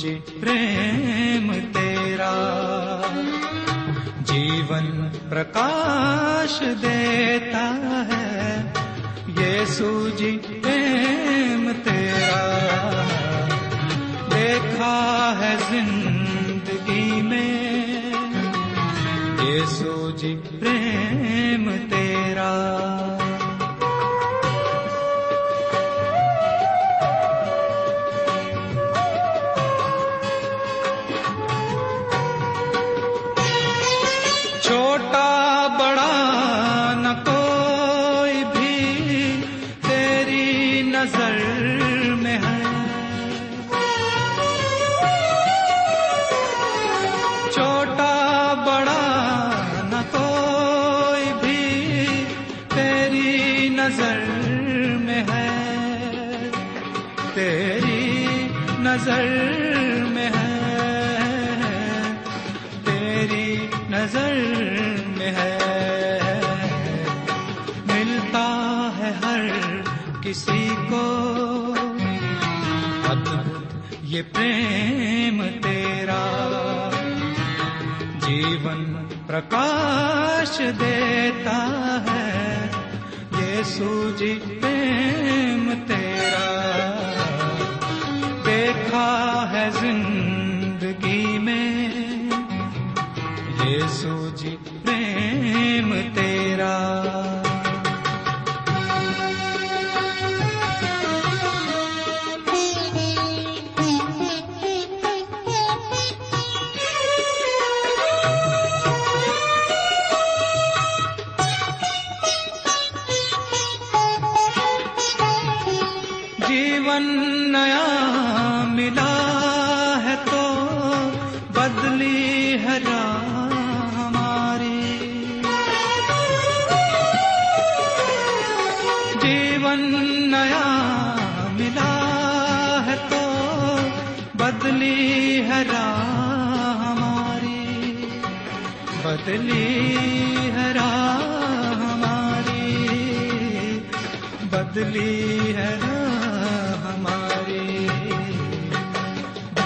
سوچ پریم تیرا جیون پرکاش دیتا ہے یہ سوجی پریم تیرا دیکھا ہے زندگی ہے ہر کسی کو۔ ادبت یہ پریم تیرا۔ جیون پرکاش دیتا ہے یہ سوج جی پریم تیرا۔ دیکھا ہے زندگی میں یہ سوج جی جیون نیا ملا ہے تو بدلی ہے راہ ہماری۔ بدلی ہے راہ ہماری۔ بدلی ہے راہ ہماری۔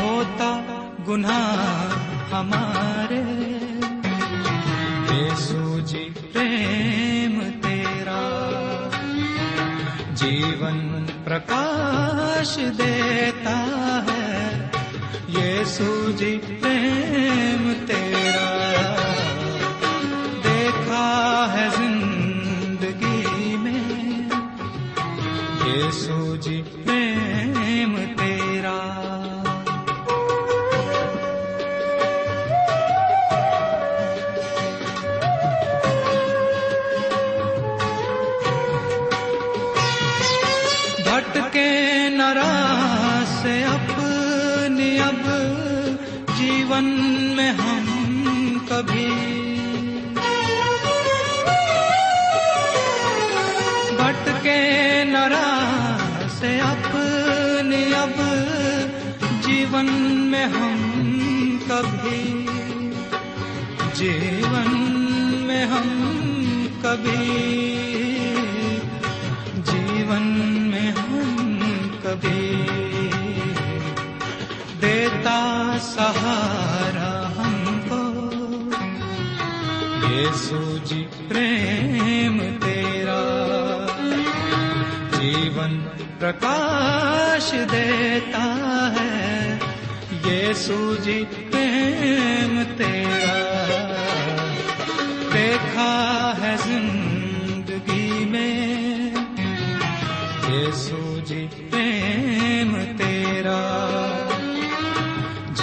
ہوتا گناہ ہمارے۔ بے سوجی پریم جیون پرکاش دیتا ہے یہ سوجی پریم تیرا دیکھا ہے زندگی راہ سے اپنی اب جیون میں ہم کبھی بٹ کے راہ سے اپنی اب جیون میں ہم کبھی جیون میں ہم کبھی دیتا سہارا ہم کو۔ یہ سوجی پریم تیرا۔ جیون پرکاش دیتا ہے۔ یہ سوجی پریم تیرا۔ دیکھا ہے زندگی میں۔ یہ سوجی پریم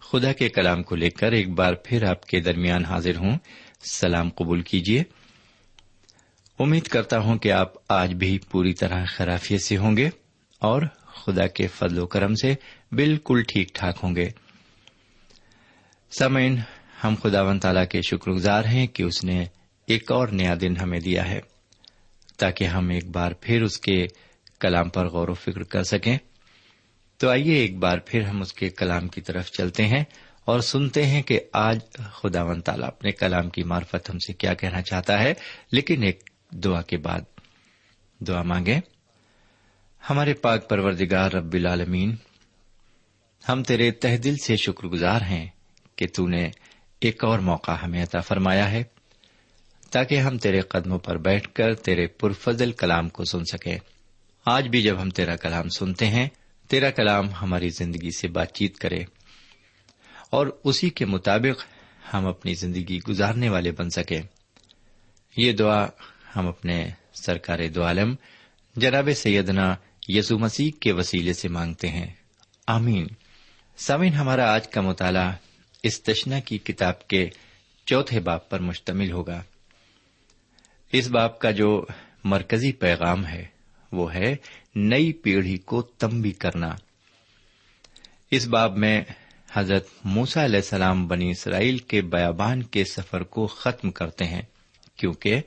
خدا کے کلام کو لے کر ایک بار پھر آپ کے درمیان حاضر ہوں سلام قبول کیجیے امید کرتا ہوں کہ آپ آج بھی پوری طرح خرافیت سے ہوں گے اور خدا کے فضل و کرم سے بالکل ٹھیک ٹھاک ہوں گے۔ سمعین ہم خدا ون تعالیٰ کے شکر گزار ہیں کہ اس نے ایک اور نیا دن ہمیں دیا ہے، تاکہ ہم ایک بار پھر اس کے کلام پر غور و فکر کر سکیں۔ تو آئیے ایک بار پھر ہم اس کے کلام کی طرف چلتے ہیں اور سنتے ہیں کہ آج خدا ون تعالیٰ اپنے کلام کی مارفت ہم سے کیا کہنا چاہتا ہے، لیکن ایک دعا کے بعد۔ دعا مانگیں۔ ہمارے پاک پروردگار رب العالمین، ہم تیرے تہ دل سے شکر گزار ہیں کہ تون نے ایک اور موقع ہمیں عطا فرمایا ہے، تاکہ ہم تیرے قدموں پر بیٹھ کر تیرے پرفضل کلام کو سن سکیں۔ آج بھی جب ہم تیرا کلام سنتے ہیں، تیرا کلام ہماری زندگی سے بات چیت کرے، اور اسی کے مطابق ہم اپنی زندگی گزارنے والے بن سکیں۔ یہ دعا ہم اپنے سرکار دو عالم، جناب سیدنا یسو مسیح کے وسیلے سے مانگتے ہیں۔ آمین۔ سامعین، ہمارا آج کا مطالعہ اس تشنا کی کتاب کے چوتھے باپ پر مشتمل ہوگا۔ اس باپ کا جو مرکزی پیغام ہے، وہ ہے نئی پیڑھی کو تمبی کرنا۔ اس باب میں حضرت موسا علیہ السلام بنی اسرائیل کے بیابان کے سفر کو ختم کرتے ہیں، کیونکہ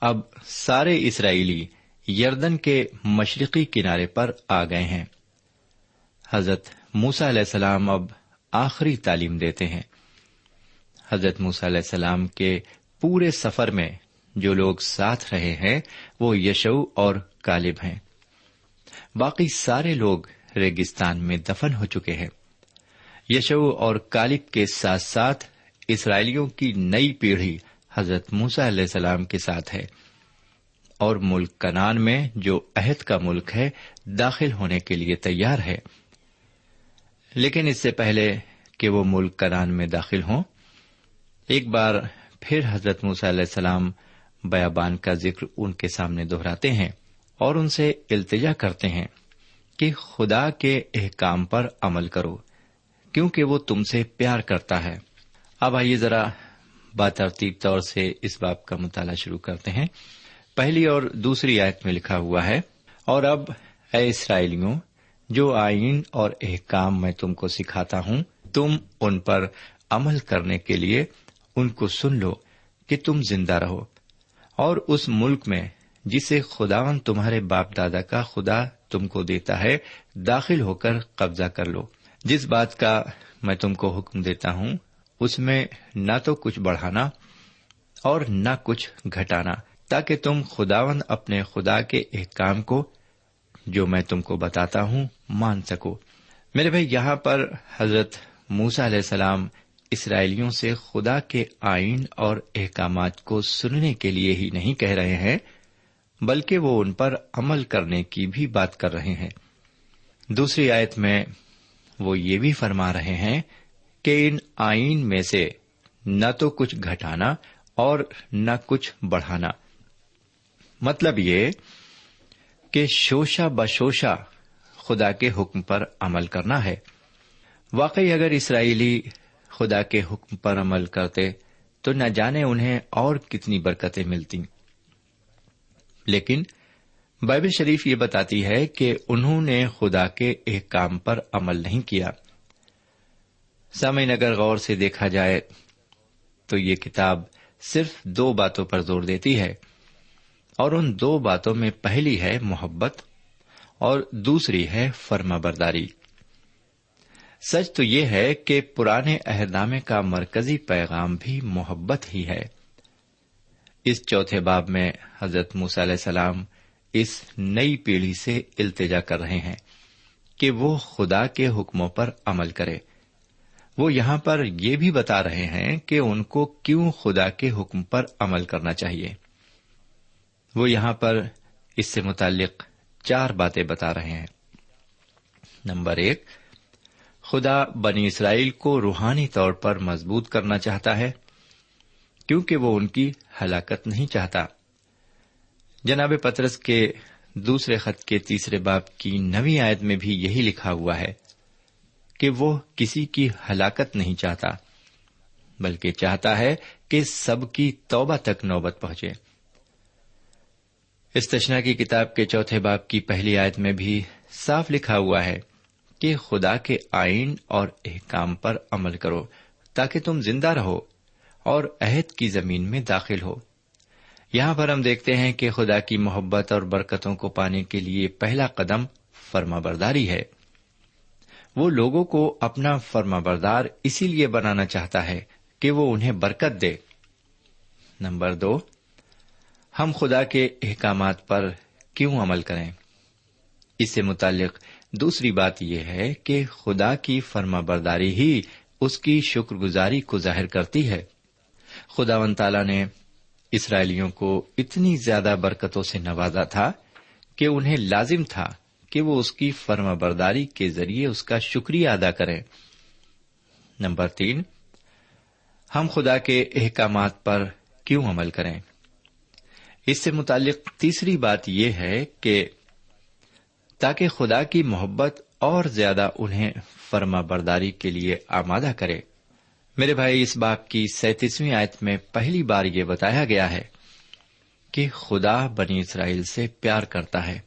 اب سارے اسرائیلی یردن کے مشرقی کنارے پر آ گئے ہیں۔ حضرت موسا علیہ السلام اب آخری تعلیم دیتے ہیں۔ حضرت موسا علیہ السلام کے پورے سفر میں جو لوگ ساتھ رہے ہیں، وہ یشو اور کالب ہیں۔ باقی سارے لوگ ریگستان میں دفن ہو چکے ہیں۔ یشو اور کالب کے ساتھ ساتھ اسرائیلیوں کی نئی پیڑھی حضرت موسا علیہ السلام کے ساتھ ہے۔ اور ملک کنان میں جو عہد کا ملک ہے، داخل ہونے کے لیے تیار ہے۔ لیکن اس سے پہلے کہ وہ ملک کنان میں داخل ہوں، ایک بار پھر حضرت موسی علیہ السلام بیابان کا ذکر ان کے سامنے دہراتے ہیں اور ان سے التجا کرتے ہیں کہ خدا کے احکام پر عمل کرو، کیونکہ وہ تم سے پیار کرتا ہے۔ اب آئیے ذرا باترتیب طور سے اس باب کا مطالعہ شروع کرتے ہیں۔ پہلی اور دوسری آیت میں لکھا ہوا ہے، اور اب اے اسرائیلیوں، جو آئین اور احکام میں تم کو سکھاتا ہوں، تم ان پر عمل کرنے کے لیے ان کو سن لو کہ تم زندہ رہو۔ اور اس ملک میں جسے خداون تمہارے باپ دادا کا خدا تم کو دیتا ہے، داخل ہو کر قبضہ کر لو۔ جس بات کا میں تم کو حکم دیتا ہوں، اس میں نہ تو کچھ بڑھانا اور نہ کچھ گھٹانا۔ تاکہ تم خداون اپنے خدا کے احکام کو جو میں تم کو بتاتا ہوں مان سکو۔ میرے بھائی، یہاں پر حضرت موسا علیہ السلام اسرائیلیوں سے خدا کے آئین اور احکامات کو سننے کے لیے ہی نہیں کہہ رہے ہیں، بلکہ وہ ان پر عمل کرنے کی بھی بات کر رہے ہیں۔ دوسری آیت میں وہ یہ بھی فرما رہے ہیں کہ ان آئین میں سے نہ تو کچھ گھٹانا اور نہ کچھ بڑھانا۔ مطلب یہ کہ شوشا بشوشا خدا کے حکم پر عمل کرنا ہے۔ واقعی اگر اسرائیلی خدا کے حکم پر عمل کرتے تو نہ جانے انہیں اور کتنی برکتیں ملتی لیکن بائبل شریف یہ بتاتی ہے کہ انہوں نے خدا کے ایک کام پر عمل نہیں کیا۔ سمعن اگر غور سے دیکھا جائے تو یہ کتاب صرف دو باتوں پر زور دیتی ہے۔ اور ان دو باتوں میں پہلی ہے محبت اور دوسری ہے فرما برداری سچ تو یہ ہے کہ پرانے عہدنامے کا مرکزی پیغام بھی محبت ہی ہے۔ اس چوتھے باب میں حضرت موسی علیہ السلام اس نئی پیڑھی سے التجا کر رہے ہیں کہ وہ خدا کے حکموں پر عمل کرے۔ وہ یہاں پر یہ بھی بتا رہے ہیں کہ ان کو کیوں خدا کے حکم پر عمل کرنا چاہیے۔ وہ یہاں پر اس سے متعلق چار باتیں بتا رہے ہیں۔ نمبر ایک، خدا بنی اسرائیل کو روحانی طور پر مضبوط کرنا چاہتا ہے، کیونکہ وہ ان کی ہلاکت نہیں چاہتا۔ جناب پترس کے دوسرے خط کے تیسرے باپ کی نوی آیت میں بھی یہی لکھا ہوا ہے کہ وہ کسی کی ہلاکت نہیں چاہتا، بلکہ چاہتا ہے کہ سب کی توبہ تک نوبت پہنچے۔ استشنا کی کتاب کے چوتھے باپ کی پہلی آیت میں بھی صاف لکھا ہوا ہے کہ خدا کے آئین اور احکام پر عمل کرو تاکہ تم زندہ رہو اور عہد کی زمین میں داخل ہو۔ یہاں پر ہم دیکھتے ہیں کہ خدا کی محبت اور برکتوں کو پانے کے لیے پہلا قدم فرما برداری ہے۔ وہ لوگوں کو اپنا فرما بردار اسی لیے بنانا چاہتا ہے کہ وہ انہیں برکت دے۔ نمبر دو ہم خدا کے احکامات پر کیوں عمل کریں؟ اس سے متعلق دوسری بات یہ ہے کہ خدا کی فرما برداری ہی اس کی شکر گزاری کو ظاہر کرتی ہے۔ خدا و تعالی نے اسرائیلیوں کو اتنی زیادہ برکتوں سے نوازا تھا کہ انہیں لازم تھا کہ وہ اس کی فرما برداری کے ذریعے اس کا شکریہ ادا کریں۔ نمبر تین، ہم خدا کے احکامات پر کیوں عمل کریں؟ اس سے متعلق تیسری بات یہ ہے کہ تاکہ خدا کی محبت اور زیادہ انہیں فرما برداری کے لیے آمادہ کرے۔ میرے بھائی، اس باپ کی سینتیسویں آیت میں پہلی بار یہ بتایا گیا ہے کہ خدا بنی اسرائیل سے پیار کرتا ہے۔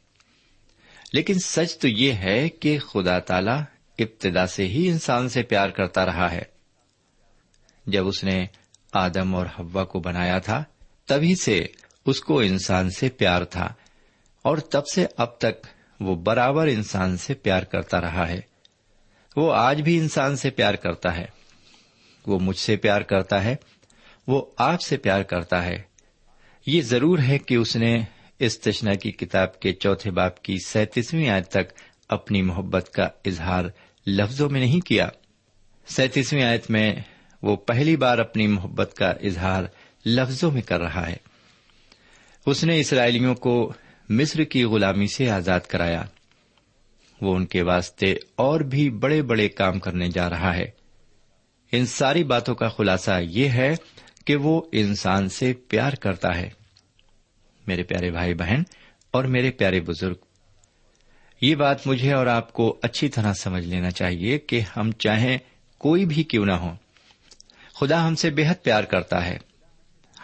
لیکن سچ تو یہ ہے کہ خدا تعالی ابتدا سے ہی انسان سے پیار کرتا رہا ہے۔ جب اس نے آدم اور ہوا کو بنایا تھا، تبھی سے اس کو انسان سے پیار تھا اور تب سے اب تک وہ برابر انسان سے پیار کرتا رہا ہے۔ وہ آج بھی انسان سے پیار کرتا ہے۔ وہ مجھ سے پیار کرتا ہے۔ وہ آپ سے پیار کرتا ہے۔ یہ ضرور ہے کہ اس نے اس تشنا کی کتاب کے چوتھے باپ کی سینتیسویں آیت تک اپنی محبت کا اظہار لفظوں میں نہیں کیا۔ سینتیسویں آیت میں وہ پہلی بار اپنی محبت کا اظہار لفظوں میں کر رہا ہے۔ اس نے اسرائیلیوں کو مصر کی غلامی سے آزاد کرایا۔ وہ ان کے واسطے اور بھی بڑے بڑے کام کرنے جا رہا ہے۔ ان ساری باتوں کا خلاصہ یہ ہے کہ وہ انسان سے پیار کرتا ہے۔ میرے پیارے بھائی بہن اور میرے پیارے بزرگ، یہ بات مجھے اور آپ کو اچھی طرح سمجھ لینا چاہیے کہ ہم چاہیں کوئی بھی کیوں نہ ہو۔ خدا ہم سے بےحد پیار کرتا ہے۔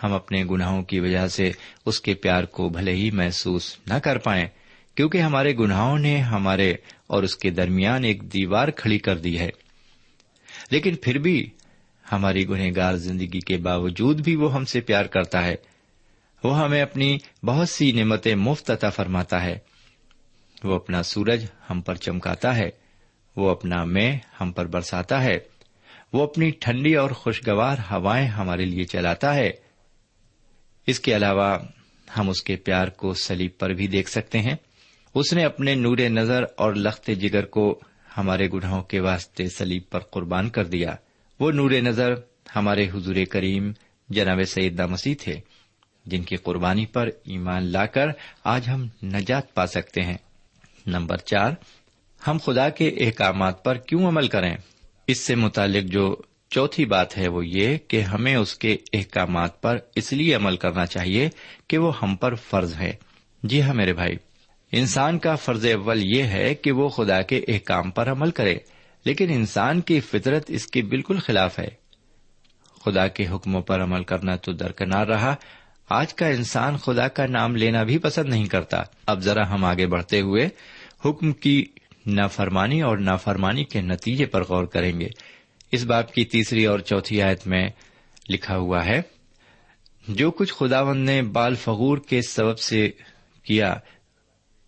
ہم اپنے گناہوں کی وجہ سے اس کے پیار کو بھلے ہی محسوس نہ کر پائیں، کیونکہ ہمارے گناہوں نے ہمارے اور اس کے درمیان ایک دیوار کھڑی کر دی ہے۔ لیکن پھر بھی ہماری گنہگار زندگی کے باوجود بھی وہ ہم سے پیار کرتا ہے۔ وہ ہمیں اپنی بہت سی نعمتیں مفت عطا فرماتا ہے۔ وہ اپنا سورج ہم پر چمکاتا ہے۔ وہ اپنا میں ہم پر برساتا ہے۔ وہ اپنی ٹھنڈی اور خوشگوار ہوائیں ہمارے لیے چلاتا ہے۔ اس کے علاوہ ہم اس کے پیار کو سلیب پر بھی دیکھ سکتے ہیں۔ اس نے اپنے نور نظر اور لخت جگر کو ہمارے گناہوں کے واسطے سلیب پر قربان کر دیا۔ وہ نور نظر ہمارے حضور کریم جناب سعید مسیح تھے، جن کی قربانی پر ایمان لا کر آج ہم نجات پا سکتے ہیں۔ نمبر چار، ہم خدا کے احکامات پر کیوں عمل کریں؟ اس سے متعلق جو چوتھی بات ہے وہ یہ کہ ہمیں اس کے احکامات پر اس لیے عمل کرنا چاہیے کہ وہ ہم پر فرض ہے۔ جی ہاں میرے بھائی، انسان کا فرض اول یہ ہے کہ وہ خدا کے احکام پر عمل کرے، لیکن انسان کی فطرت اس کے بالکل خلاف ہے۔ خدا کے حکموں پر عمل کرنا تو درکنار رہا۔ آج کا انسان خدا کا نام لینا بھی پسند نہیں کرتا۔ اب ذرا ہم آگے بڑھتے ہوئے حکم کی نافرمانی اور نافرمانی کے نتیجے پر غور کریں گے۔ اس باپ کی تیسری اور چوتھی آیت میں لکھا ہوا ہے، جو کچھ خداون نے بال فغور کے سبب سے کیا،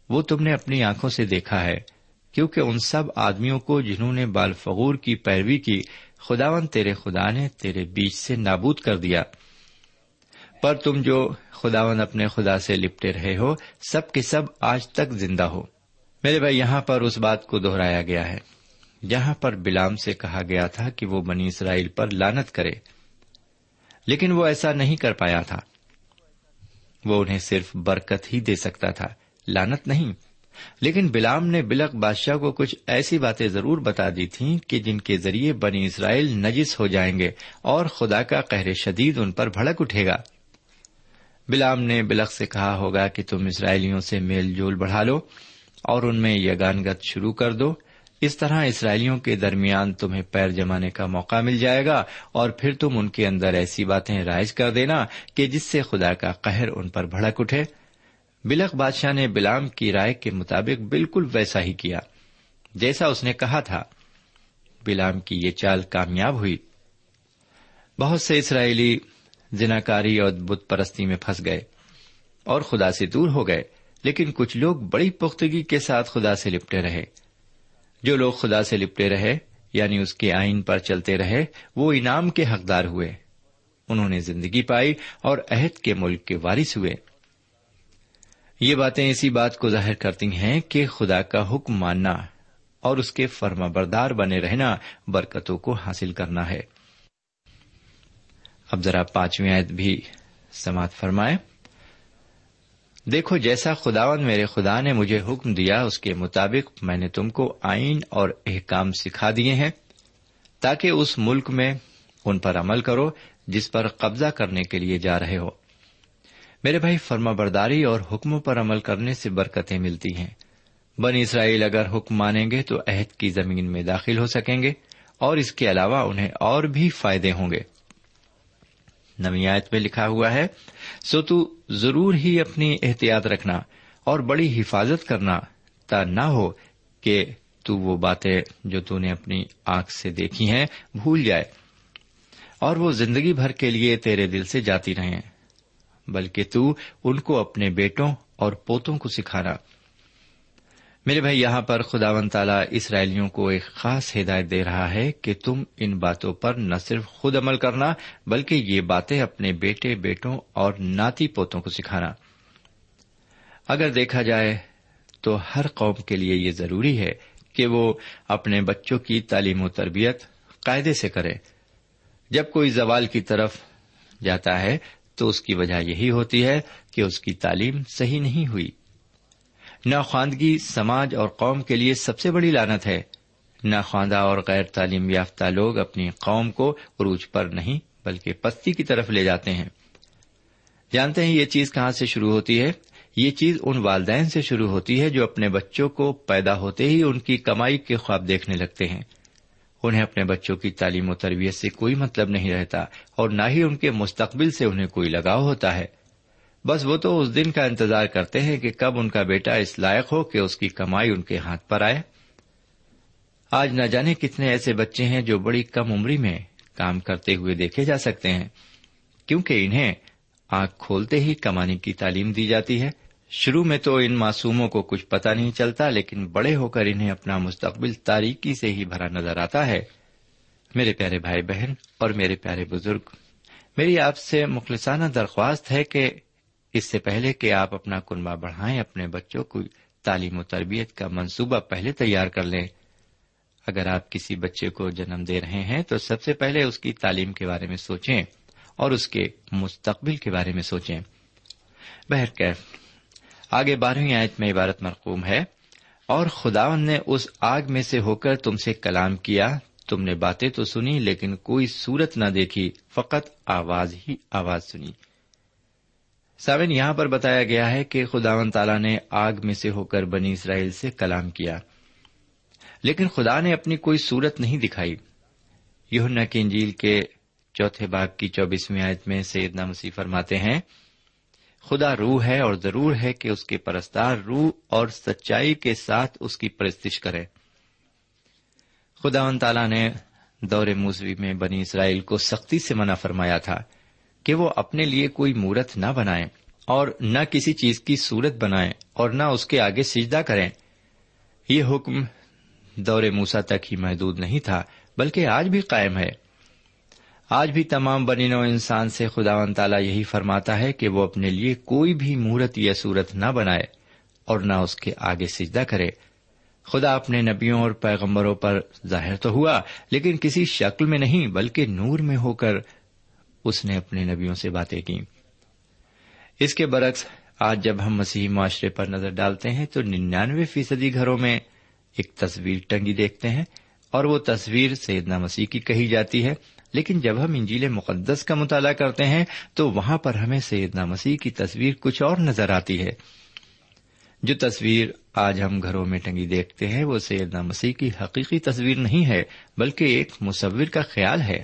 وہ تم نے اپنی آنکھوں سے دیکھا ہے، کیونکہ ان سب آدمیوں کو جنہوں نے بال فغور کی پیروی کی خداون تیرے خدا نے تیرے بیچ سے نابود کر دیا۔ پر تم جو خداون اپنے خدا سے لپٹے رہے ہو، سب کے سب آج تک زندہ ہو۔ میرے بھائی، یہاں پر اس بات کو دہرایا گیا ہے۔ جہاں پر بلام سے کہا گیا تھا کہ وہ بنی اسرائیل پر لانت کرے۔ لیکن وہ ایسا نہیں کر پایا تھا۔ وہ انہیں صرف برکت ہی دے سکتا تھا۔ لانت نہیں۔ لیکن بلام نے بلک بادشاہ کو کچھ ایسی باتیں ضرور بتا دی تھیں کہ جن کے ذریعے بنی اسرائیل نجس ہو جائیں گے اور خدا کا قہر شدید ان پر بھڑک اٹھے گا۔ بلام نے بلک سے کہا ہوگا کہ تم اسرائیلیوں سے میل جول بڑھا لو اور ان میں یگانگت شروع کر دو۔ اس طرح اسرائیلیوں کے درمیان تمہیں پیر جمانے کا موقع مل جائے گا اور پھر تم ان کے اندر ایسی باتیں رائج کر دینا کہ جس سے خدا کا قہر ان پر بھڑک اٹھے۔ بلک بادشاہ نے بلام کی رائے کے مطابق بالکل ویسا ہی کیا، جیسا اس نے کہا تھا۔ بلام کی یہ چال کامیاب ہوئی۔ بہت سے اسرائیلی زناکاری اور بت پرستی میں پھنس گئے اور خدا سے دور ہو گئے، لیکن کچھ لوگ بڑی پختگی کے ساتھ خدا سے لپٹے رہے۔ جو لوگ خدا سے لپٹے رہے یعنی اس کے آئین پر چلتے رہے، وہ انعام کے حقدار ہوئے۔ انہوں نے زندگی پائی اور عہد کے ملک کے وارث ہوئے۔ یہ باتیں اسی بات کو ظاہر کرتی ہیں کہ خدا کا حکم ماننا اور اس کے فرما بردار بنے رہنا برکتوں کو حاصل کرنا ہے۔ اب ذرا پانچویں آیت بھی سماعت فرمائے دیکھو جیسا خداون میرے خدا نے مجھے حکم دیا، اس کے مطابق میں نے تم کو آئین اور احکام سکھا دیے ہیں، تاکہ اس ملک میں ان پر عمل کرو جس پر قبضہ کرنے کے لیے جا رہے ہو۔ میرے بھائی، فرما برداری اور حکموں پر عمل کرنے سے برکتیں ملتی ہیں۔ بن اسرائیل اگر حکم مانیں گے تو عہد کی زمین میں داخل ہو سکیں گے اور اس کے علاوہ انہیں اور بھی فائدے ہوں گے۔ نویات میں لکھا ہوا ہے، سو تو ضرور ہی اپنی احتیاط رکھنا اور بڑی حفاظت کرنا تا نہ ہو کہ تو وہ باتیں جو تو نے اپنی آنکھ سے دیکھی ہیں بھول جائے اور وہ زندگی بھر کے لیے تیرے دل سے جاتی رہیں، بلکہ تو ان کو اپنے بیٹوں اور پوتوں کو سکھانا۔ میرے بھائی، یہاں پر خدا و تعالیٰ اسرائیلیوں کو ایک خاص ہدایت دے رہا ہے کہ تم ان باتوں پر نہ صرف خود عمل کرنا، بلکہ یہ باتیں اپنے بیٹے، بیٹوں اور ناتی پوتوں کو سکھانا۔ اگر دیکھا جائے تو ہر قوم کے لیے یہ ضروری ہے کہ وہ اپنے بچوں کی تعلیم و تربیت قاعدے سے کرے۔ جب کوئی زوال کی طرف جاتا ہے تو اس کی وجہ یہی ہوتی ہے کہ اس کی تعلیم صحیح نہیں ہوئی۔ ناخواندگی سماج اور قوم کے لیے سب سے بڑی لانت ہے۔ ناخواندہ اور غیر تعلیم یافتہ لوگ اپنی قوم کو عروج پر نہیں بلکہ پستی کی طرف لے جاتے ہیں۔ جانتے ہیں یہ چیز کہاں سے شروع ہوتی ہے؟ یہ چیز ان والدین سے شروع ہوتی ہے جو اپنے بچوں کو پیدا ہوتے ہی ان کی کمائی کے خواب دیکھنے لگتے ہیں۔ انہیں اپنے بچوں کی تعلیم و تربیت سے کوئی مطلب نہیں رہتا اور نہ ہی ان کے مستقبل سے انہیں کوئی لگاؤ ہوتا ہے۔ بس وہ تو اس دن کا انتظار کرتے ہیں کہ کب ان کا بیٹا اس لائق ہو کہ اس کی کمائی ان کے ہاتھ پر آئے۔ آج نہ جانے کتنے ایسے بچے ہیں جو بڑی کم عمری میں کام کرتے ہوئے دیکھے جا سکتے ہیں، کیونکہ انہیں آنکھ کھولتے ہی کمانے کی تعلیم دی جاتی ہے۔ شروع میں تو ان معصوموں کو کچھ پتا نہیں چلتا، لیکن بڑے ہو کر انہیں اپنا مستقبل تاریکی سے ہی بھرا نظر آتا ہے۔ میرے پیارے بھائی بہن اور میرے پیارے بزرگ، میری آپ سے مخلصانہ درخواست ہے کہ اس سے پہلے کہ آپ اپنا کنبا بڑھائیں، اپنے بچوں کو تعلیم و تربیت کا منصوبہ پہلے تیار کر لیں۔ اگر آپ کسی بچے کو جنم دے رہے ہیں، تو سب سے پہلے اس کی تعلیم کے بارے میں سوچیں اور اس کے مستقبل کے بارے میں سوچیں۔ بہرکیف آگے بارہویں آیت میں عبارت مرقوم ہے، اور خداون نے اس آگ میں سے ہو کر تم سے کلام کیا۔ تم نے باتیں تو سنی، لیکن کوئی صورت نہ دیکھی، فقط آواز ہی آواز سنی۔ ساون یہاں پر بتایا گیا ہے کہ خداون تعالیٰ نے آگ میں سے ہو کر بنی اسرائیل سے کلام کیا۔ لیکن خدا نے اپنی کوئی صورت نہیں دکھائی۔ یہ کی انجیل کے چوتھے باغ کی چوبیسویں آیت میں سیدنا مسیح فرماتے ہیں، خدا روح ہے اور ضرور ہے کہ اس کے پرستار روح اور سچائی کے ساتھ اس کی پرستش کرے۔ خدا ان تعالی نے دور موسوی میں بنی اسرائیل کو سختی سے منع فرمایا تھا۔ کہ وہ اپنے لیے کوئی مورت نہ بنائیں اور نہ کسی چیز کی صورت بنائیں اور نہ اس کے آگے سجدہ کریں۔ یہ حکم دور موسا تک ہی محدود نہیں تھا، بلکہ آج بھی قائم ہے۔ آج بھی تمام بنی نو انسان سے خدا و تعالیٰ یہی فرماتا ہے کہ وہ اپنے لیے کوئی بھی مورت یا صورت نہ بنائے اور نہ اس کے آگے سجدہ کرے۔ خدا اپنے نبیوں اور پیغمبروں پر ظاہر تو ہوا، لیکن کسی شکل میں نہیں، بلکہ نور میں ہو کر اس نے اپنے نبیوں سے باتیں کی اس کے برعکس، آج جب ہم مسیحی معاشرے پر نظر ڈالتے ہیں تو ننانوے فیصدی گھروں میں ایک تصویر ٹنگی دیکھتے ہیں اور وہ تصویر سیدنا مسیح کی کہی جاتی ہے۔ لیکن جب ہم انجیل مقدس کا مطالعہ کرتے ہیں تو وہاں پر ہمیں سیدنا مسیح کی تصویر کچھ اور نظر آتی ہے۔ جو تصویر آج ہم گھروں میں ٹنگی دیکھتے ہیں وہ سیدنا مسیح کی حقیقی تصویر نہیں ہے، بلکہ ایک مصور کا خیال ہے۔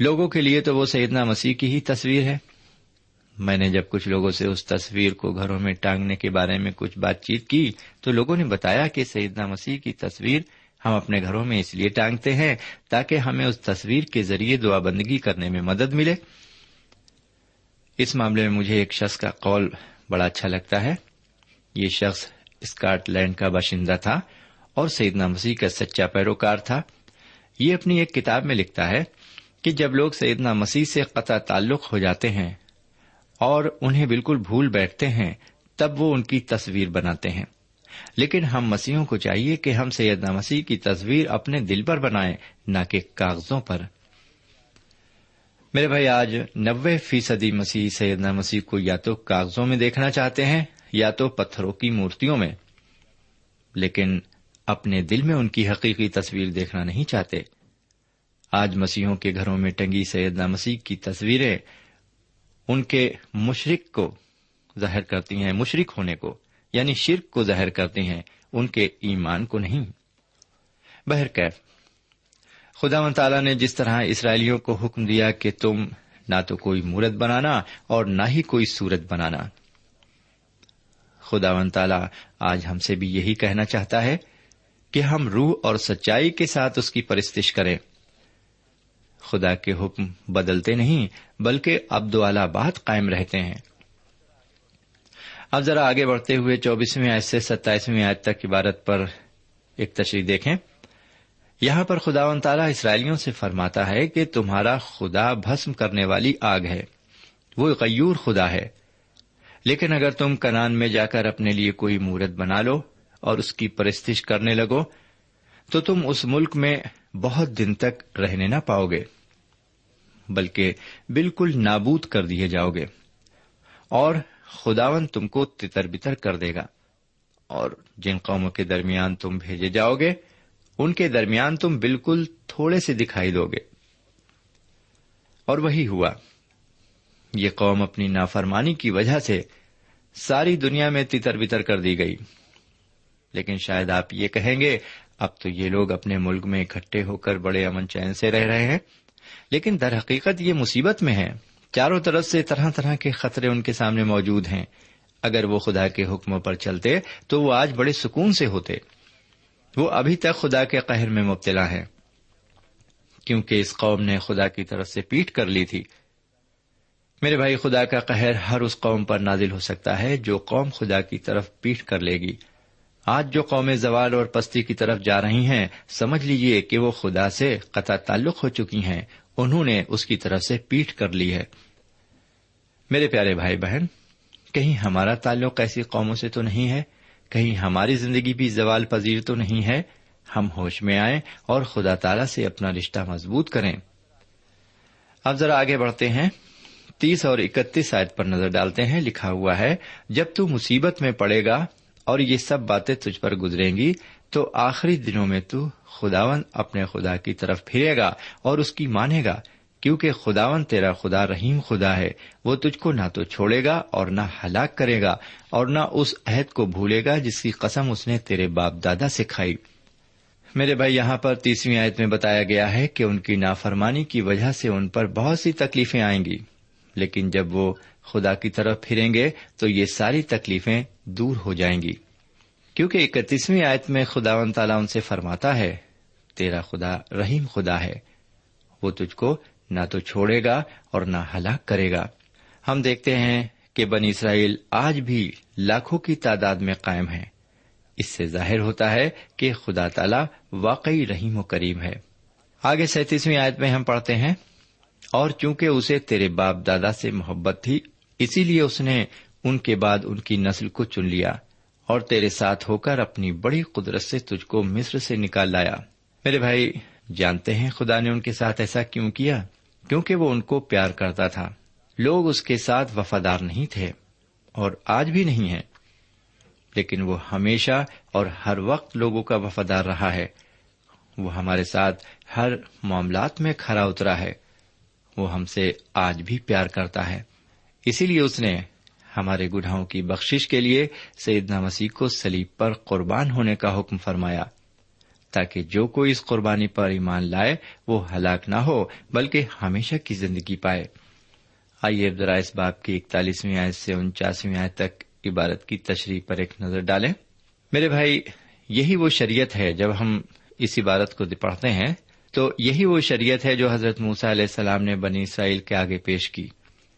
لوگوں کے لیے تو وہ سیدنا مسیح کی ہی تصویر ہے۔ میں نے جب کچھ لوگوں سے اس تصویر کو گھروں میں ٹانگنے کے بارے میں کچھ بات چیت کی، تو لوگوں نے بتایا کہ سیدنا مسیح کی تصویر ہم اپنے گھروں میں اس لیے ٹانگتے ہیں تاکہ ہمیں اس تصویر کے ذریعے دعا بندگی کرنے میں مدد ملے۔ اس معاملے میں مجھے ایک شخص کا قول بڑا اچھا لگتا ہے۔ یہ شخص اسکاٹ لینڈ کا باشندہ تھا اور سیدنا مسیح کا سچا پیروکار تھا۔ یہ اپنی ایک کتاب میں لکھتا ہے کہ جب لوگ سیدنا مسیح سے قطع تعلق ہو جاتے ہیں اور انہیں بالکل بھول بیٹھتے ہیں، تب وہ ان کی تصویر بناتے ہیں۔ لیکن ہم مسیحوں کو چاہیے کہ ہم سیدنا مسیح کی تصویر اپنے دل پر بنائیں، نہ کہ کاغذوں پر۔ میرے بھائی، آج نبے فیصدی مسیح سیدنا مسیح کو یا تو کاغذوں میں دیکھنا چاہتے ہیں، یا تو پتھروں کی مورتیوں میں۔ لیکن اپنے دل میں ان کی حقیقی تصویر دیکھنا نہیں چاہتے۔ آج مسیحوں کے گھروں میں ٹنگی سیدنا مسیح کی تصویریں ان کے مشرق کو ظاہر کرتی ہیں، مشرق ہونے کو یعنی شرک کو ظاہر کرتی ہیں، ان کے ایمان کو نہیں۔ بہرکیف خدا و تعالیٰ نے جس طرح اسرائیلیوں کو حکم دیا کہ تم نہ تو کوئی مورت بنانا اور نہ ہی کوئی سورت بنانا۔ خدا و تعالیٰ آج ہم سے بھی یہی کہنا چاہتا ہے کہ ہم روح اور سچائی کے ساتھ اس کی پرستش کریں۔ خدا کے حکم بدلتے نہیں، بلکہ ابد والا بات قائم رہتے ہیں۔ اب ذرا آگے بڑھتے ہوئے چوبیسویں آیت سے ستائیسویں آیت تک عبارت پر ایک تشریح دیکھیں۔ یہاں پر خدا و تعالیٰ اسرائیلیوں سے فرماتا ہے کہ تمہارا خدا بھسم کرنے والی آگ ہے۔ وہ غیور خدا ہے۔ لیکن اگر تم کنان میں جا کر اپنے لیے کوئی مورت بنا لو اور اس کی پرستش کرنے لگو، تو تم اس ملک میں بہت دن تک رہنے نہ پاؤ گے۔ بلکہ بالکل نابود کر دیے جاؤ گے اور خداون تم کو تتر بتر کر دے گا اور جن قوموں کے درمیان تم بھیجے جاؤ گے، ان کے درمیان تم بالکل تھوڑے سے دکھائی دو گے۔ اور وہی ہوا۔ یہ قوم اپنی نافرمانی کی وجہ سے ساری دنیا میں تتر بتر کر دی گئی۔ لیکن شاید آپ یہ کہیں گے، اب تو یہ لوگ اپنے ملک میں اکٹھے ہو کر بڑے امن چین سے رہ رہے ہیں۔ لیکن در حقیقت یہ مصیبت میں ہے۔ چاروں طرف سے طرح طرح کے خطرے ان کے سامنے موجود ہیں۔ اگر وہ خدا کے حکموں پر چلتے تو وہ آج بڑے سکون سے ہوتے۔ وہ ابھی تک خدا کے قہر میں مبتلا ہے۔ کیونکہ اس قوم نے خدا کی طرف سے پیٹ کر لی تھی۔ میرے بھائی، خدا کا قہر ہر اس قوم پر نازل ہو سکتا ہے جو قوم خدا کی طرف پیٹ کر لے گی۔ آج جو قومیں زوال اور پستی کی طرف جا رہی ہیں، سمجھ لیجیے کہ وہ خدا سے قطع تعلق ہو چکی ہیں۔ انہوں نے اس کی طرف سے پیٹ کر لی ہے۔ میرے پیارے بھائی بہن، کہیں ہمارا تعلق ایسی قوموں سے تو نہیں ہے؟ کہیں ہماری زندگی بھی زوال پذیر تو نہیں ہے؟ ہم ہوش میں آئیں اور خدا تعالی سے اپنا رشتہ مضبوط کریں۔ اب ذرا آگے بڑھتے ہیں۔ تیس اور اکتیس آیت پر نظر ڈالتے ہیں۔ لکھا ہوا ہے، جب تو مصیبت میں پڑے گا اور یہ سب باتیں تجھ پر گزریں گی تو آخری دنوں میں تو خداون اپنے خدا کی طرف پھرے گا اور اس کی مانے گا، کیونکہ خداون تیرا خدا رحیم خدا ہے۔ وہ تجھ کو نہ تو چھوڑے گا اور نہ ہلاک کرے گا اور نہ اس عہد کو بھولے گا جس کی قسم اس نے تیرے باپ دادا سے کھائی۔ میرے بھائی، یہاں پر تیسویں آیت میں بتایا گیا ہے کہ ان کی نافرمانی کی وجہ سے ان پر بہت سی تکلیفیں آئیں گی۔ لیکن جب وہ خدا کی طرف پھریں گے تو یہ ساری تکلیفیں دور ہو جائیں گی۔ کیونکہ اکتیسویں آیت میں خدا و تعالیٰ ان سے فرماتا ہے، تیرا خدا رحیم خدا ہے، وہ تجھ کو نہ تو چھوڑے گا اور نہ ہلاک کرے گا۔ ہم دیکھتے ہیں کہ بن اسرائیل آج بھی لاکھوں کی تعداد میں قائم ہے اس سے ظاہر ہوتا ہے کہ خدا تعالی واقعی رحیم و کریم ہے۔ آگے سینتیسویں آیت میں ہم پڑھتے ہیں، اور چونکہ اسے تیرے باپ دادا سے محبت تھی، اسی لیے اس نے ان کے بعد ان کی نسل کو چن لیا۔ اور تیرے ساتھ ہو کر اپنی بڑی قدرت سے تجھ کو مصر سے نکال لایا۔ میرے بھائی، جانتے ہیں خدا نے ان کے ساتھ ایسا کیوں کیا؟ کیونکہ وہ ان کو پیار کرتا تھا۔ لوگ اس کے ساتھ وفادار نہیں تھے اور آج بھی نہیں ہیں۔ لیکن وہ ہمیشہ اور ہر وقت لوگوں کا وفادار رہا ہے۔ وہ ہمارے ساتھ ہر معاملات میں کھڑا اترا ہے۔ وہ ہم سے آج بھی پیار کرتا ہے۔ اسی لیے اس نے ہمارے گناہوں کی بخشش کے لیے سیدنا مسیح کو سلیب پر قربان ہونے کا حکم فرمایا، تاکہ جو کوئی اس قربانی پر ایمان لائے، وہ ہلاک نہ ہو، بلکہ ہمیشہ کی زندگی پائے۔ آئیے ذرا اس باپ کی اکتالیسویں آیت سے انچاسویں آیت تک عبارت کی تشریح پر ایک نظر ڈالیں۔ میرے بھائی، یہی وہ شریعت ہے، جب ہم اس عبارت کو پڑھتے ہیں، تو یہی وہ شریعت ہے جو حضرت موسا علیہ السلام نے بنی اسرائیل کے آگے پیش کی۔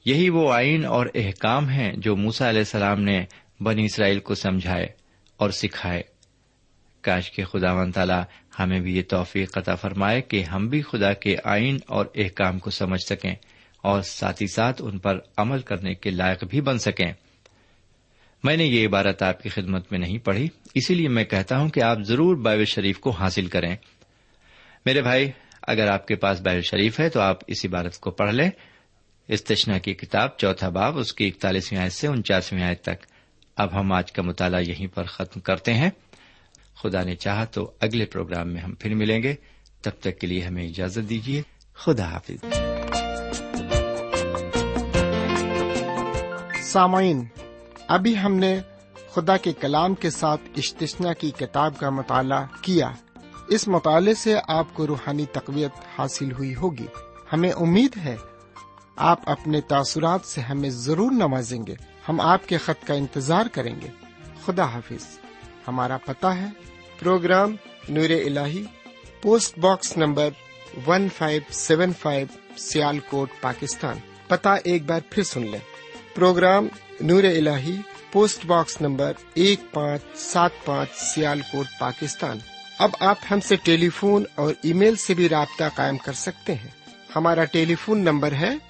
یہی وہ آئین اور احکام ہیں جو موسا علیہ السلام نے بنی اسرائیل کو سمجھائے اور سکھائے۔ کاش کے خدا و تعالی ہمیں بھی یہ توفیق قطع فرمائے کہ ہم بھی خدا کے آئین اور احکام کو سمجھ سکیں اور ساتھ ہی ساتھ ان پر عمل کرنے کے لائق بھی بن سکیں۔ میں نے یہ عبارت آپ کی خدمت میں نہیں پڑھی، اسی لیے میں کہتا ہوں کہ آپ ضرور بائبل شریف کو حاصل کریں۔ میرے بھائی، اگر آپ کے پاس بائبل شریف ہے تو آپ اس عبارت کو پڑھ لیں۔ استشنا کی کتاب، چوتھا باب، اس کی اکتالیسویں آیت سے انچاسویں آیت تک۔ اب ہم آج کا مطالعہ یہیں پر ختم کرتے ہیں۔ خدا نے چاہا تو اگلے پروگرام میں ہم پھر ملیں گے۔ تب تک کے لیے ہمیں اجازت دیجیے۔ خدا حافظ۔ سامعین، ابھی ہم نے خدا کے کلام کے ساتھ اشتشنا کی کتاب کا مطالعہ کیا۔ اس مطالعے سے آپ کو روحانی تقویت حاصل ہوئی ہوگی۔ ہمیں امید ہے آپ اپنے تاثرات سے ہمیں ضرور نوازیں گے۔ ہم آپ کے خط کا انتظار کریں گے۔ خدا حافظ۔ ہمارا پتا ہے۔ پروگرام نور ال post box number one five seven five Sialkot Pakistan. پتا ایک بار پھر سن لیں۔ پروگرام نور ال پوسٹ باکس نمبر ایک پانچ سات پانچ سیال کوٹ پاکستان۔ اب آپ ہم سے ٹیلی فون اور ای میل سے بھی رابطہ قائم کر سکتے ہیں۔ ہمارا ٹیلی فون نمبر ہے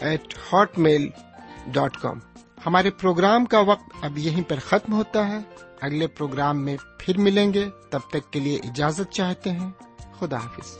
eight hotmail dot com ہمارے پروگرام کا وقت اب یہیں پر ختم ہوتا ہے۔ اگلے پروگرام میں پھر ملیں گے۔ تب تک کے لیے اجازت چاہتے ہیں۔ خدا حافظ۔